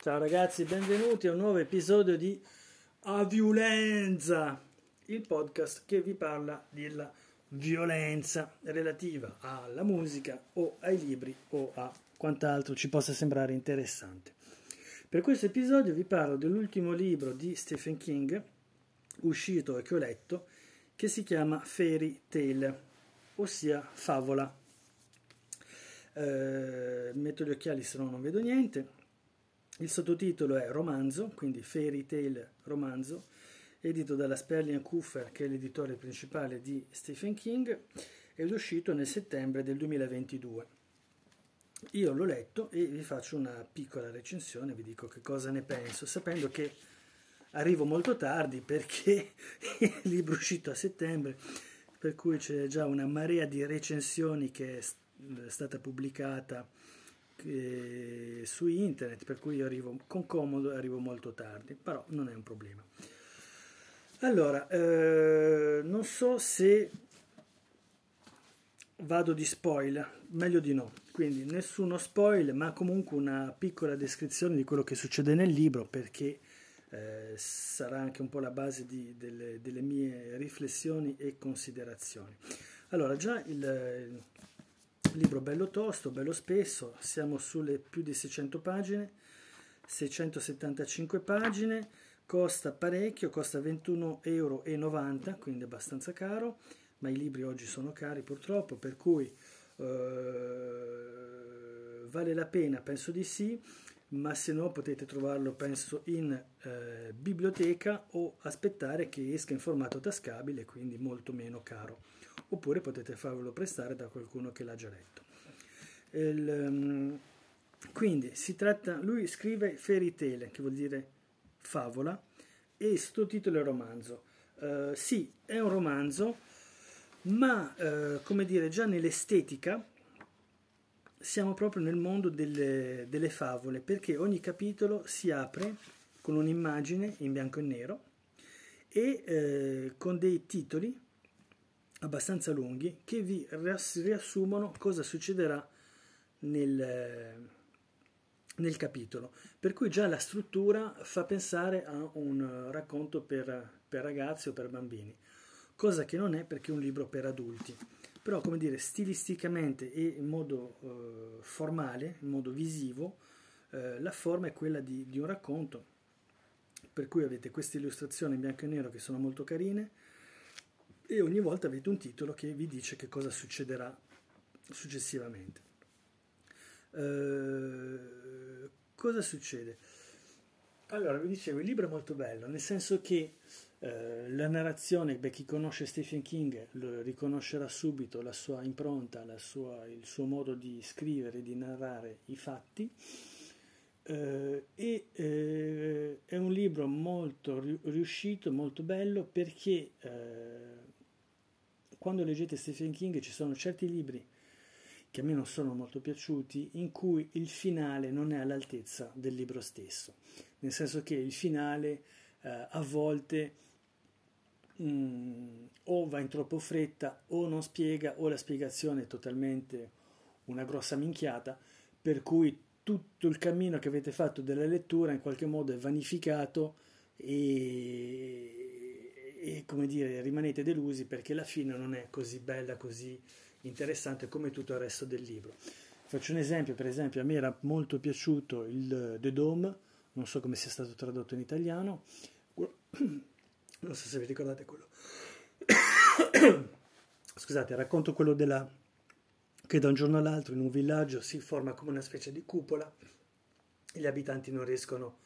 Ciao ragazzi, benvenuti a un nuovo episodio di A Violenza, il podcast che vi parla della violenza relativa alla musica o ai libri o a quant'altro ci possa sembrare interessante. Per questo episodio vi parlo dell'ultimo libro di Stephen King, uscito e che ho letto, che si chiama Fairy Tale, ossia favola. Eh, metto gli occhiali se no non vedo niente. Il sottotitolo è Romanzo, quindi Fairy Tale Romanzo, edito dalla Sperling Kuffer, che è l'editore principale di Stephen King, ed uscito nel settembre del 2022. Io l'ho letto e vi faccio una piccola recensione, vi dico che cosa ne penso, sapendo che arrivo molto tardi perché il libro è uscito a settembre, per cui c'è già una marea di recensioni che è stata pubblicata eh, su internet, per cui io arrivo con comodo arrivo molto tardi, però non è un problema. Allora, eh, non so se vado di spoiler, meglio di no, quindi nessuno spoiler, ma comunque una piccola descrizione di quello che succede nel libro, perché eh, sarà anche un po' la base di, delle, delle, mie riflessioni e considerazioni. Allora, già il, libro bello tosto, bello spesso, siamo sulle più di 600 pagine, 675 pagine, costa parecchio, costa 21,90 euro, quindi abbastanza caro, ma i libri oggi sono cari purtroppo, per cui eh, vale la pena, penso di sì, ma se no potete trovarlo penso in eh, biblioteca o aspettare che esca in formato tascabile, quindi molto meno caro oppure potete farvelo prestare da qualcuno che l'ha già letto. Il, um, quindi si tratta, lui scrive fairy tale, che vuol dire favola, e il sottotitolo è romanzo. Uh, sì, è un romanzo, ma uh, come dire, già nell'estetica siamo proprio nel mondo delle, delle favole, perché ogni capitolo si apre con un'immagine in bianco e nero e eh, con dei titoli abbastanza lunghi che vi riassumono cosa succederà nel, nel capitolo. Per cui già la struttura fa pensare a un racconto per, per ragazzi o per bambini, cosa che non è perché è un libro per adulti. Però, come dire, stilisticamente e in modo eh, formale, in modo visivo, eh, la forma è quella di, di un racconto. Per cui avete queste illustrazioni in bianco e nero che sono molto carine, e ogni volta avete un titolo che vi dice che cosa succederà successivamente. Uh, cosa succede? Allora, vi dicevo, il libro è molto bello, nel senso che uh, la narrazione, beh, chi conosce Stephen King riconoscerà subito la sua impronta, la sua, il suo modo di scrivere, di narrare i fatti. Uh, e uh, è un libro molto riuscito, molto bello perché uh, quando leggete Stephen King ci sono certi libri che a me non sono molto piaciuti, in cui il finale non è all'altezza del libro stesso, nel senso che il finale eh, a volte mh, mm, o va in troppo fretta o non spiega o la spiegazione è totalmente una grossa minchiata, per cui tutto il cammino che avete fatto della lettura in qualche modo è vanificato e e come dire rimanete delusi perché la fine non è così bella, così interessante come tutto il resto del libro. Faccio un esempio, per esempio a me era molto piaciuto il The Dome, non so come sia stato tradotto in italiano, non so se vi ricordate quello. Scusate, racconto quello della che da un giorno all'altro in un villaggio si forma come una specie di cupola gli abitanti non riescono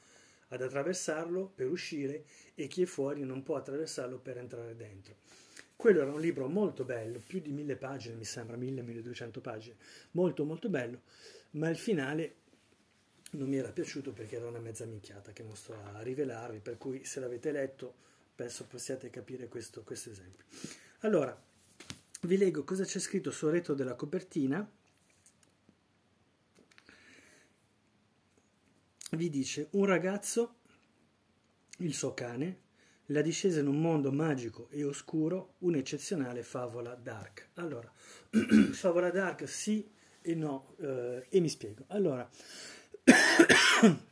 ad attraversarlo per uscire e chi è fuori non può attraversarlo per entrare dentro. Quello era un libro molto bello, più di mille pagine, mi sembra, mille, mille duecento pagine, molto molto bello, ma il finale non mi era piaciuto perché era una mezza minchiata che non sto a rivelarvi, per cui se l'avete letto penso possiate capire questo, questo esempio. Allora, vi leggo cosa c'è scritto sul retro della copertina vi dice un ragazzo, il suo cane, la discesa in un mondo magico e oscuro, un'eccezionale favola dark. Allora, favola dark sì e no, eh, e mi spiego. Allora,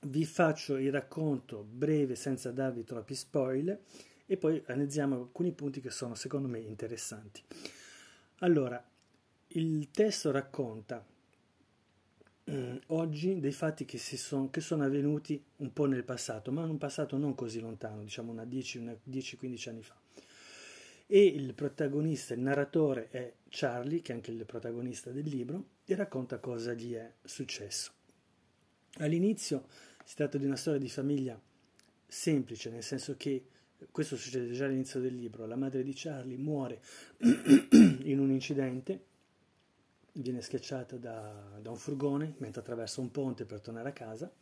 vi faccio il racconto breve senza darvi troppi spoiler e poi analizziamo alcuni punti che sono secondo me interessanti. Allora, il testo racconta eh, oggi dei fatti che, son, che, sono avvenuti un po' nel passato, ma in un passato non così lontano, diciamo una 10-15 anni fa. E il protagonista, il narratore è Charlie, che è anche il protagonista del libro, e racconta cosa gli è successo. All'inizio si tratta di una storia di famiglia semplice, nel senso che questo succede già all'inizio del libro, la madre di Charlie muore in un incidente, viene schiacciata da, da, un furgone mentre attraversa un ponte per tornare a casa.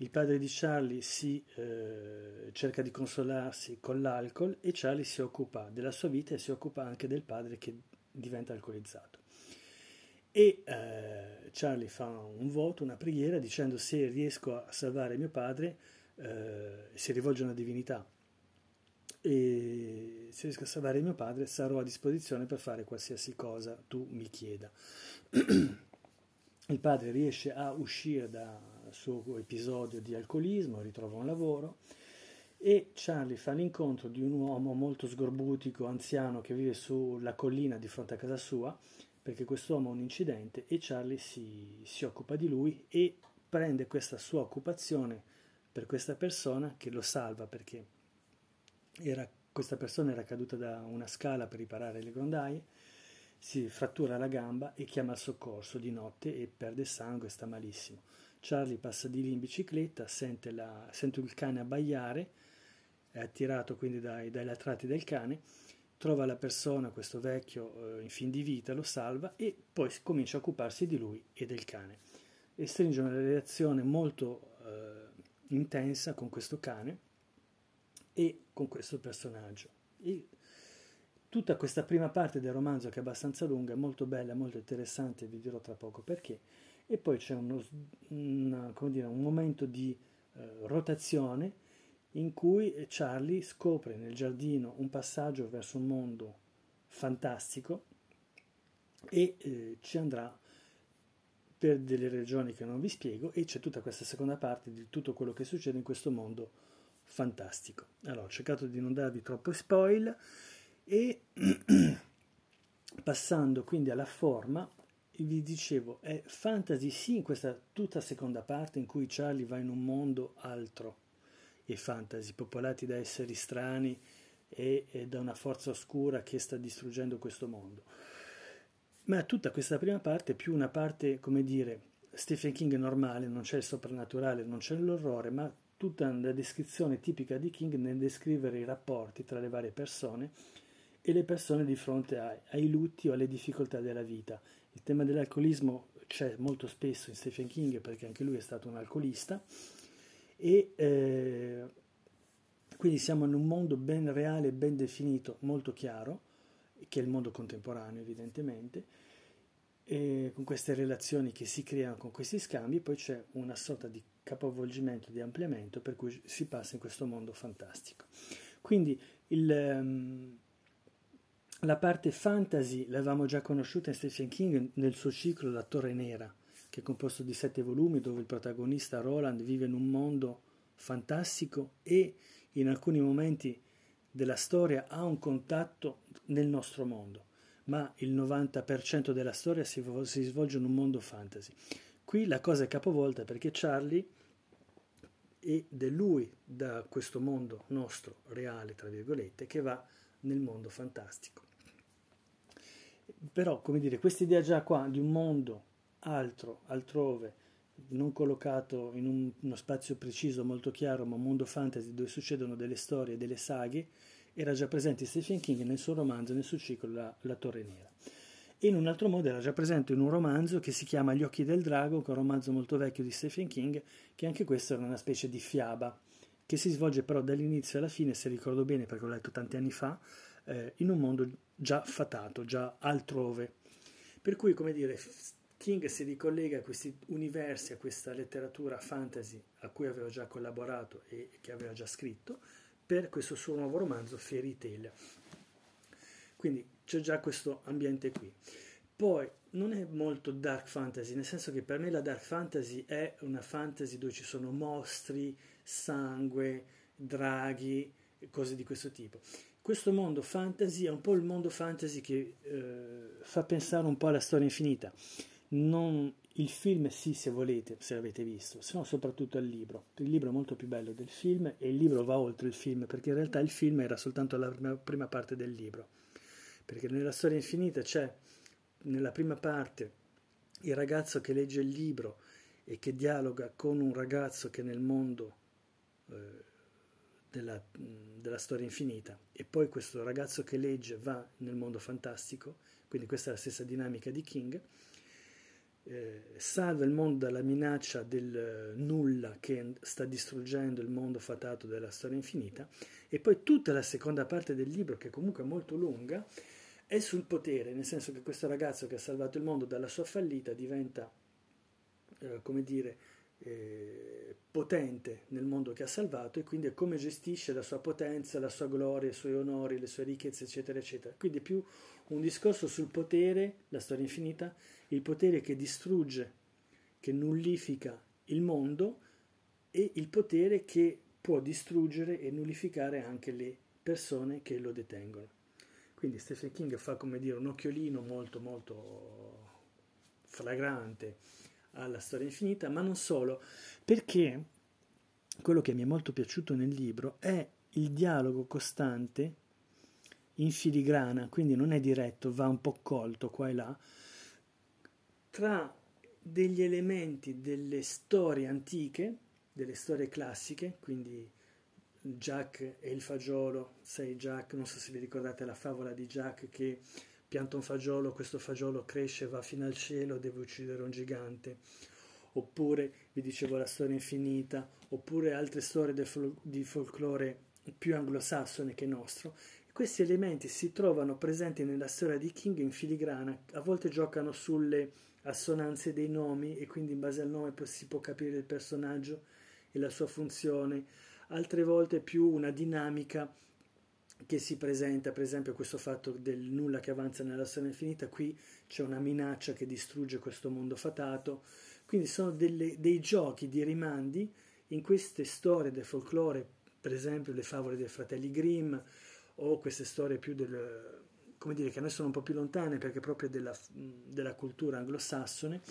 Il padre di Charlie si, eh, cerca di consolarsi con l'alcol e Charlie si occupa della sua vita e si occupa anche del padre che diventa alcolizzato. E eh, Charlie fa un voto, una preghiera dicendo se riesco a salvare mio padre, eh, si rivolge a una divinità e se riesco a salvare mio padre sarò a disposizione per fare qualsiasi cosa tu mi chieda. Il padre riesce a uscire dal suo episodio di alcolismo, ritrova un lavoro e Charlie fa l'incontro di un uomo molto sgorbutico, anziano, che vive sulla collina di fronte a casa sua, perché quest'uomo ha un incidente e Charlie si, si occupa di lui e prende questa sua occupazione per questa persona che lo salva perché era, questa persona era caduta da una scala per riparare le grondaie, si frattura la gamba e chiama il soccorso di notte e perde sangue e sta malissimo. Charlie passa di lì in bicicletta, sente, la, sente il cane abbaiare, è attirato quindi dai, dai latrati del cane, trova la persona, questo vecchio eh, in fin di vita, lo salva e poi comincia a occuparsi di lui e del cane. E stringe una relazione molto eh, intensa con questo cane e con questo personaggio. E tutta questa prima parte del romanzo, che è abbastanza lunga, è molto bella, molto interessante, vi dirò tra poco perché. E poi c'è uno, una, dire, un momento di eh, rotazione in cui Charlie scopre nel giardino un passaggio verso un mondo fantastico e eh, ci andrà per delle ragioni che non vi spiego e c'è tutta questa seconda parte di tutto quello che succede in questo mondo fantastico. Allora, ho cercato di non darvi troppo spoil e passando quindi alla forma, vi dicevo, è fantasy sì in questa tutta seconda parte in cui Charlie va in un mondo altro e fantasy, popolati da esseri strani e, e da una forza oscura che sta distruggendo questo mondo. Ma tutta questa prima parte è più una parte, come dire, Stephen King normale, non c'è il soprannaturale, non c'è l'orrore, ma tutta una descrizione tipica di King nel descrivere i rapporti tra le varie persone e le persone di fronte ai, ai lutti o alle difficoltà della vita. Il tema dell'alcolismo c'è molto spesso in Stephen King perché anche lui è stato un alcolista e eh, quindi siamo in un mondo ben reale, ben definito, molto chiaro, che è il mondo contemporaneo evidentemente, e con queste relazioni che si creano con questi scambi, poi c'è una sorta di capovolgimento, di ampliamento, per cui si passa in questo mondo fantastico. Quindi il, um, la parte fantasy l'avevamo già conosciuta in Stephen King nel suo ciclo La Torre Nera, che è composto di sette volumi dove il protagonista Roland vive in un mondo fantastico e in alcuni momenti della storia ha un contatto nel nostro mondo, ma il 90% della storia si, si svolge in un mondo fantasy. Qui la cosa è capovolta perché Charlie ed è lui da questo mondo nostro reale, tra virgolette, che va nel mondo fantastico. Però, come dire, questa idea già qua di un mondo altro, altrove, non collocato in un, uno spazio preciso, molto chiaro, ma un mondo fantasy dove succedono delle storie, delle saghe, era già presente Stephen King nel suo romanzo, nel suo ciclo La, La Torre Nera e in un altro modo era già presente in un romanzo che si chiama Gli occhi del drago, che è un romanzo molto vecchio di Stephen King, che anche questo era una specie di fiaba, che si svolge però dall'inizio alla fine, se ricordo bene perché l'ho letto tanti anni fa, eh, in un mondo già fatato, già altrove. Per cui, come dire, King si ricollega a questi universi, a questa letteratura fantasy a cui aveva già collaborato e che aveva già scritto, per questo suo nuovo romanzo Fairy Tale. Quindi c'è già questo ambiente qui. Poi non è molto dark fantasy, nel senso che per me la dark fantasy è una fantasy dove ci sono mostri, sangue, draghi, cose di questo tipo. Questo mondo fantasy è un po' il mondo fantasy che eh, fa pensare un po' alla storia infinita. Non, il film sì, se volete, se l'avete visto, se no soprattutto il libro. Il libro è molto più bello del film e il libro va oltre il film, perché in realtà il film era soltanto la prima, parte del libro. Perché nella storia infinita c'è nella prima parte il ragazzo che legge il libro e che dialoga con un ragazzo che nel mondo eh, della, della, storia infinita e poi questo ragazzo che legge va nel mondo fantastico, quindi questa è la stessa dinamica di King, eh, salva il mondo dalla minaccia del nulla che sta distruggendo il mondo fatato della storia infinita e poi tutta la seconda parte del libro, che comunque è molto lunga, è sul potere, nel senso che questo ragazzo che ha salvato il mondo dalla sua fallita diventa, eh, come dire, eh, potente nel mondo che ha salvato e quindi come gestisce la sua potenza, la sua gloria, i suoi onori, le sue ricchezze, eccetera, eccetera. Quindi è più un discorso sul potere, la storia infinita, il potere che distrugge, che nullifica il mondo e il potere che può distruggere e nullificare anche le persone che lo detengono. Quindi Stephen King fa come dire un occhiolino molto molto flagrante alla storia infinita, ma non solo, perché quello che mi è molto piaciuto nel libro è il dialogo costante in filigrana, quindi non è diretto, va un po' colto qua e là, tra degli elementi delle storie antiche, delle storie classiche, quindi Jack e il fagiolo, sei Jack, non so se vi ricordate la favola di Jack che pianta un fagiolo, questo fagiolo cresce, va fino al cielo, deve uccidere un gigante. Oppure vi dicevo la storia infinita, oppure altre storie fol- di folklore più anglosassone che nostro. Questi elementi si trovano presenti nella storia di King in filigrana, a volte giocano sulle assonanze dei nomi e quindi in base al nome si può capire il personaggio e la sua funzione. Altre volte più una dinamica che si presenta, per esempio questo fatto del nulla che avanza nella storia infinita, qui c'è una minaccia che distrugge questo mondo fatato, quindi sono delle, dei giochi di rimandi in queste storie del folklore, per esempio le favole dei fratelli Grimm o queste storie più del, come dire, che a noi sono un po' più lontane perché proprio della, della cultura anglosassone,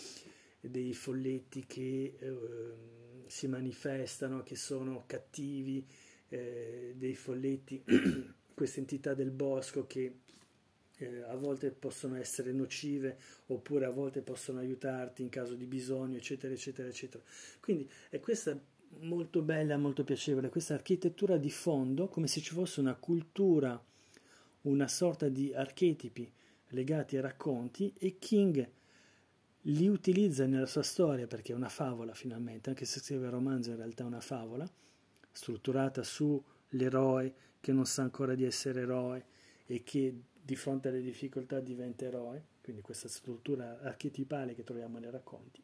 dei folletti che... Eh, si manifestano, che sono cattivi, eh, dei folletti, queste entità del bosco che eh, a volte possono essere nocive oppure a volte possono aiutarti in caso di bisogno, eccetera, eccetera, eccetera. Quindi è questa molto bella, molto piacevole, questa architettura di fondo, come se ci fosse una cultura, una sorta di archetipi legati ai racconti e King li utilizza nella sua storia perché è una favola finalmente, anche se scrive romanzo in realtà è una favola, strutturata sull'eroe che non sa ancora di essere eroe e che di fronte alle difficoltà diventa eroe, quindi questa struttura archetipale che troviamo nei racconti.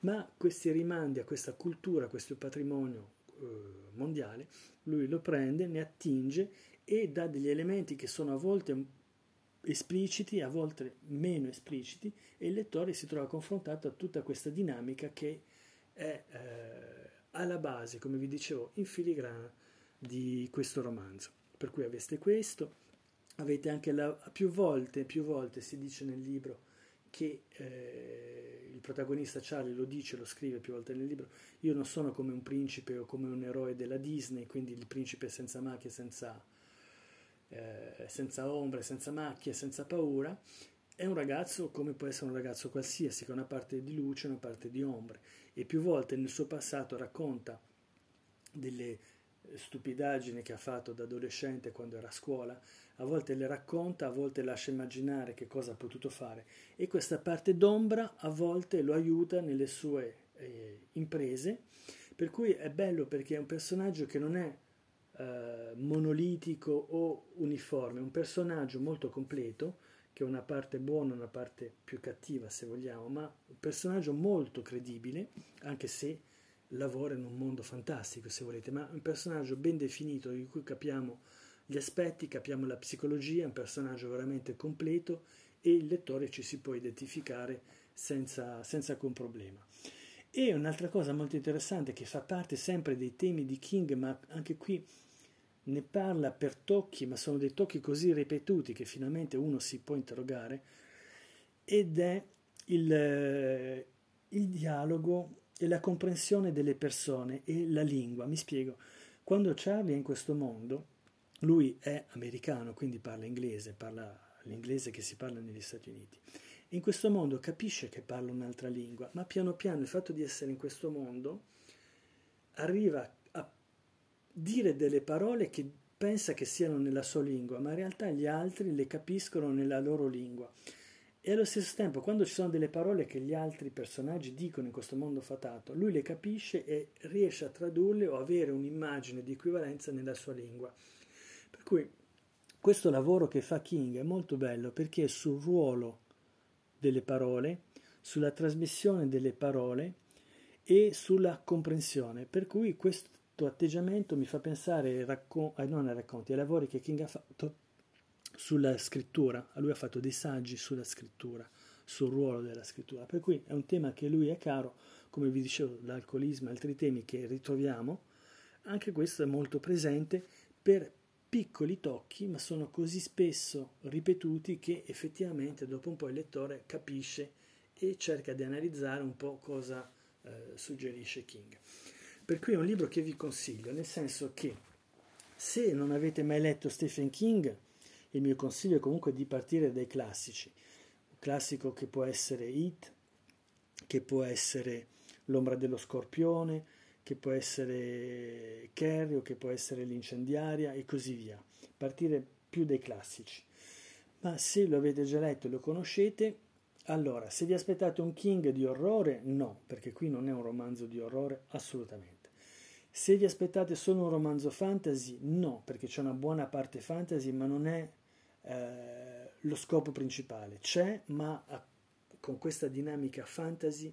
Ma questi rimandi a questa cultura, a questo patrimonio eh, mondiale, lui lo prende, ne attinge e dà degli elementi che sono a volte espliciti, a volte meno espliciti, e il lettore si trova confrontato a tutta questa dinamica che è eh, alla base, come vi dicevo, in filigrana di questo romanzo. Per cui aveste questo, avete anche la, più volte, più volte si dice nel libro che eh, il protagonista Charlie lo dice, lo scrive più volte nel libro, io non sono come un principe o come un eroe della Disney, quindi il principe senza macchie, senza eh, senza ombre, senza macchie, senza paura, è un ragazzo come può essere un ragazzo qualsiasi, che ha una parte di luce e una parte di ombre, e più volte nel suo passato racconta delle stupidaggini che ha fatto da adolescente quando era a scuola, a volte le racconta, a volte lascia immaginare che cosa ha potuto fare. E questa parte d'ombra a volte lo aiuta nelle sue eh, imprese, per cui è bello perché è un personaggio che non è eh, monolitico o uniforme, un personaggio molto completo che ha una parte buona una parte più cattiva se vogliamo, ma un personaggio molto credibile, anche se lavora in un mondo fantastico se volete, ma un personaggio ben definito di cui capiamo gli aspetti, capiamo la psicologia, un personaggio veramente completo e il lettore ci si può identificare senza, senza alcun problema. E un'altra cosa molto interessante che fa parte sempre dei temi di King, ma anche qui ne parla per tocchi, ma sono dei tocchi così ripetuti che finalmente uno si può interrogare, ed è il, eh, il dialogo e la comprensione delle persone e la lingua. Mi spiego, quando Charlie è in questo mondo, lui è americano, quindi parla inglese, parla l'inglese che si parla negli Stati Uniti. In questo mondo capisce che parla un'altra lingua, ma piano piano il fatto di essere in questo mondo arriva a dire delle parole che pensa che siano nella sua lingua, ma in realtà gli altri le capiscono nella loro lingua. E allo stesso tempo, quando ci sono delle parole che gli altri personaggi dicono in questo mondo fatato, lui le capisce e riesce a tradurle o avere un'immagine di equivalenza nella sua lingua. Per cui questo lavoro che fa King è molto bello perché è sul ruolo delle parole, sulla trasmissione delle parole e sulla comprensione. Per cui questo atteggiamento mi fa pensare ai, raccon- eh, non ai racconti, ai lavori che King ha fatto sulla scrittura, lui ha fatto dei saggi sulla scrittura, sul ruolo della scrittura, per cui è un tema che lui è caro, come vi dicevo, l'alcolismo e altri temi che ritroviamo, anche questo è molto presente per piccoli tocchi, ma sono così spesso ripetuti che effettivamente dopo un po' il lettore capisce e cerca di analizzare un po' cosa eh, suggerisce King. Per cui è un libro che vi consiglio, nel senso che se non avete mai letto Stephen King, il mio consiglio è comunque di partire dai classici. Un classico che può essere It, che può essere L'ombra dello scorpione, che può essere Carrie o che può essere L'incendiaria e così via. Partire più dai classici. Ma se lo avete già letto e lo conoscete, allora, se vi aspettate un King di orrore, no, perché qui non è un romanzo di orrore assolutamente. Se vi aspettate solo un romanzo fantasy, no, perché c'è una buona parte fantasy, ma non è eh, lo scopo principale. C'è, ma a, con questa dinamica fantasy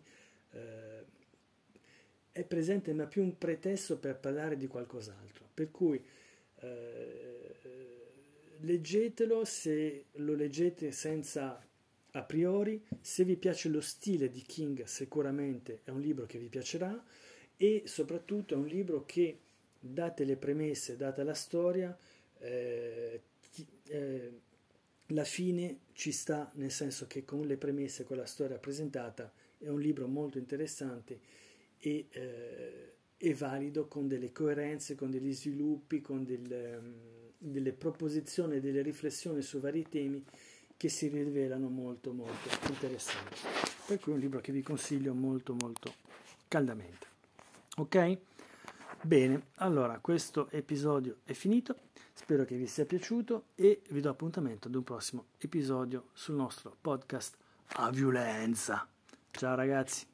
eh, è presente, ma più un pretesto per parlare di qualcos'altro. Per cui eh, leggetelo se lo leggete senza a priori, se vi piace lo stile di King sicuramente è un libro che vi piacerà e soprattutto è un libro che, date le premesse, data la storia, eh, eh, la fine ci sta, nel senso che con le premesse, con la storia presentata, è un libro molto interessante e, eh, e valido con delle coerenze, con degli sviluppi, con del, um, delle proposizioni, delle riflessioni su vari temi che si rivelano molto molto interessanti. Per cui è un libro che vi consiglio molto molto caldamente. Ok? Bene, allora questo episodio è finito, spero che vi sia piaciuto e vi do appuntamento ad un prossimo episodio sul nostro podcast A Violenza. Ciao ragazzi!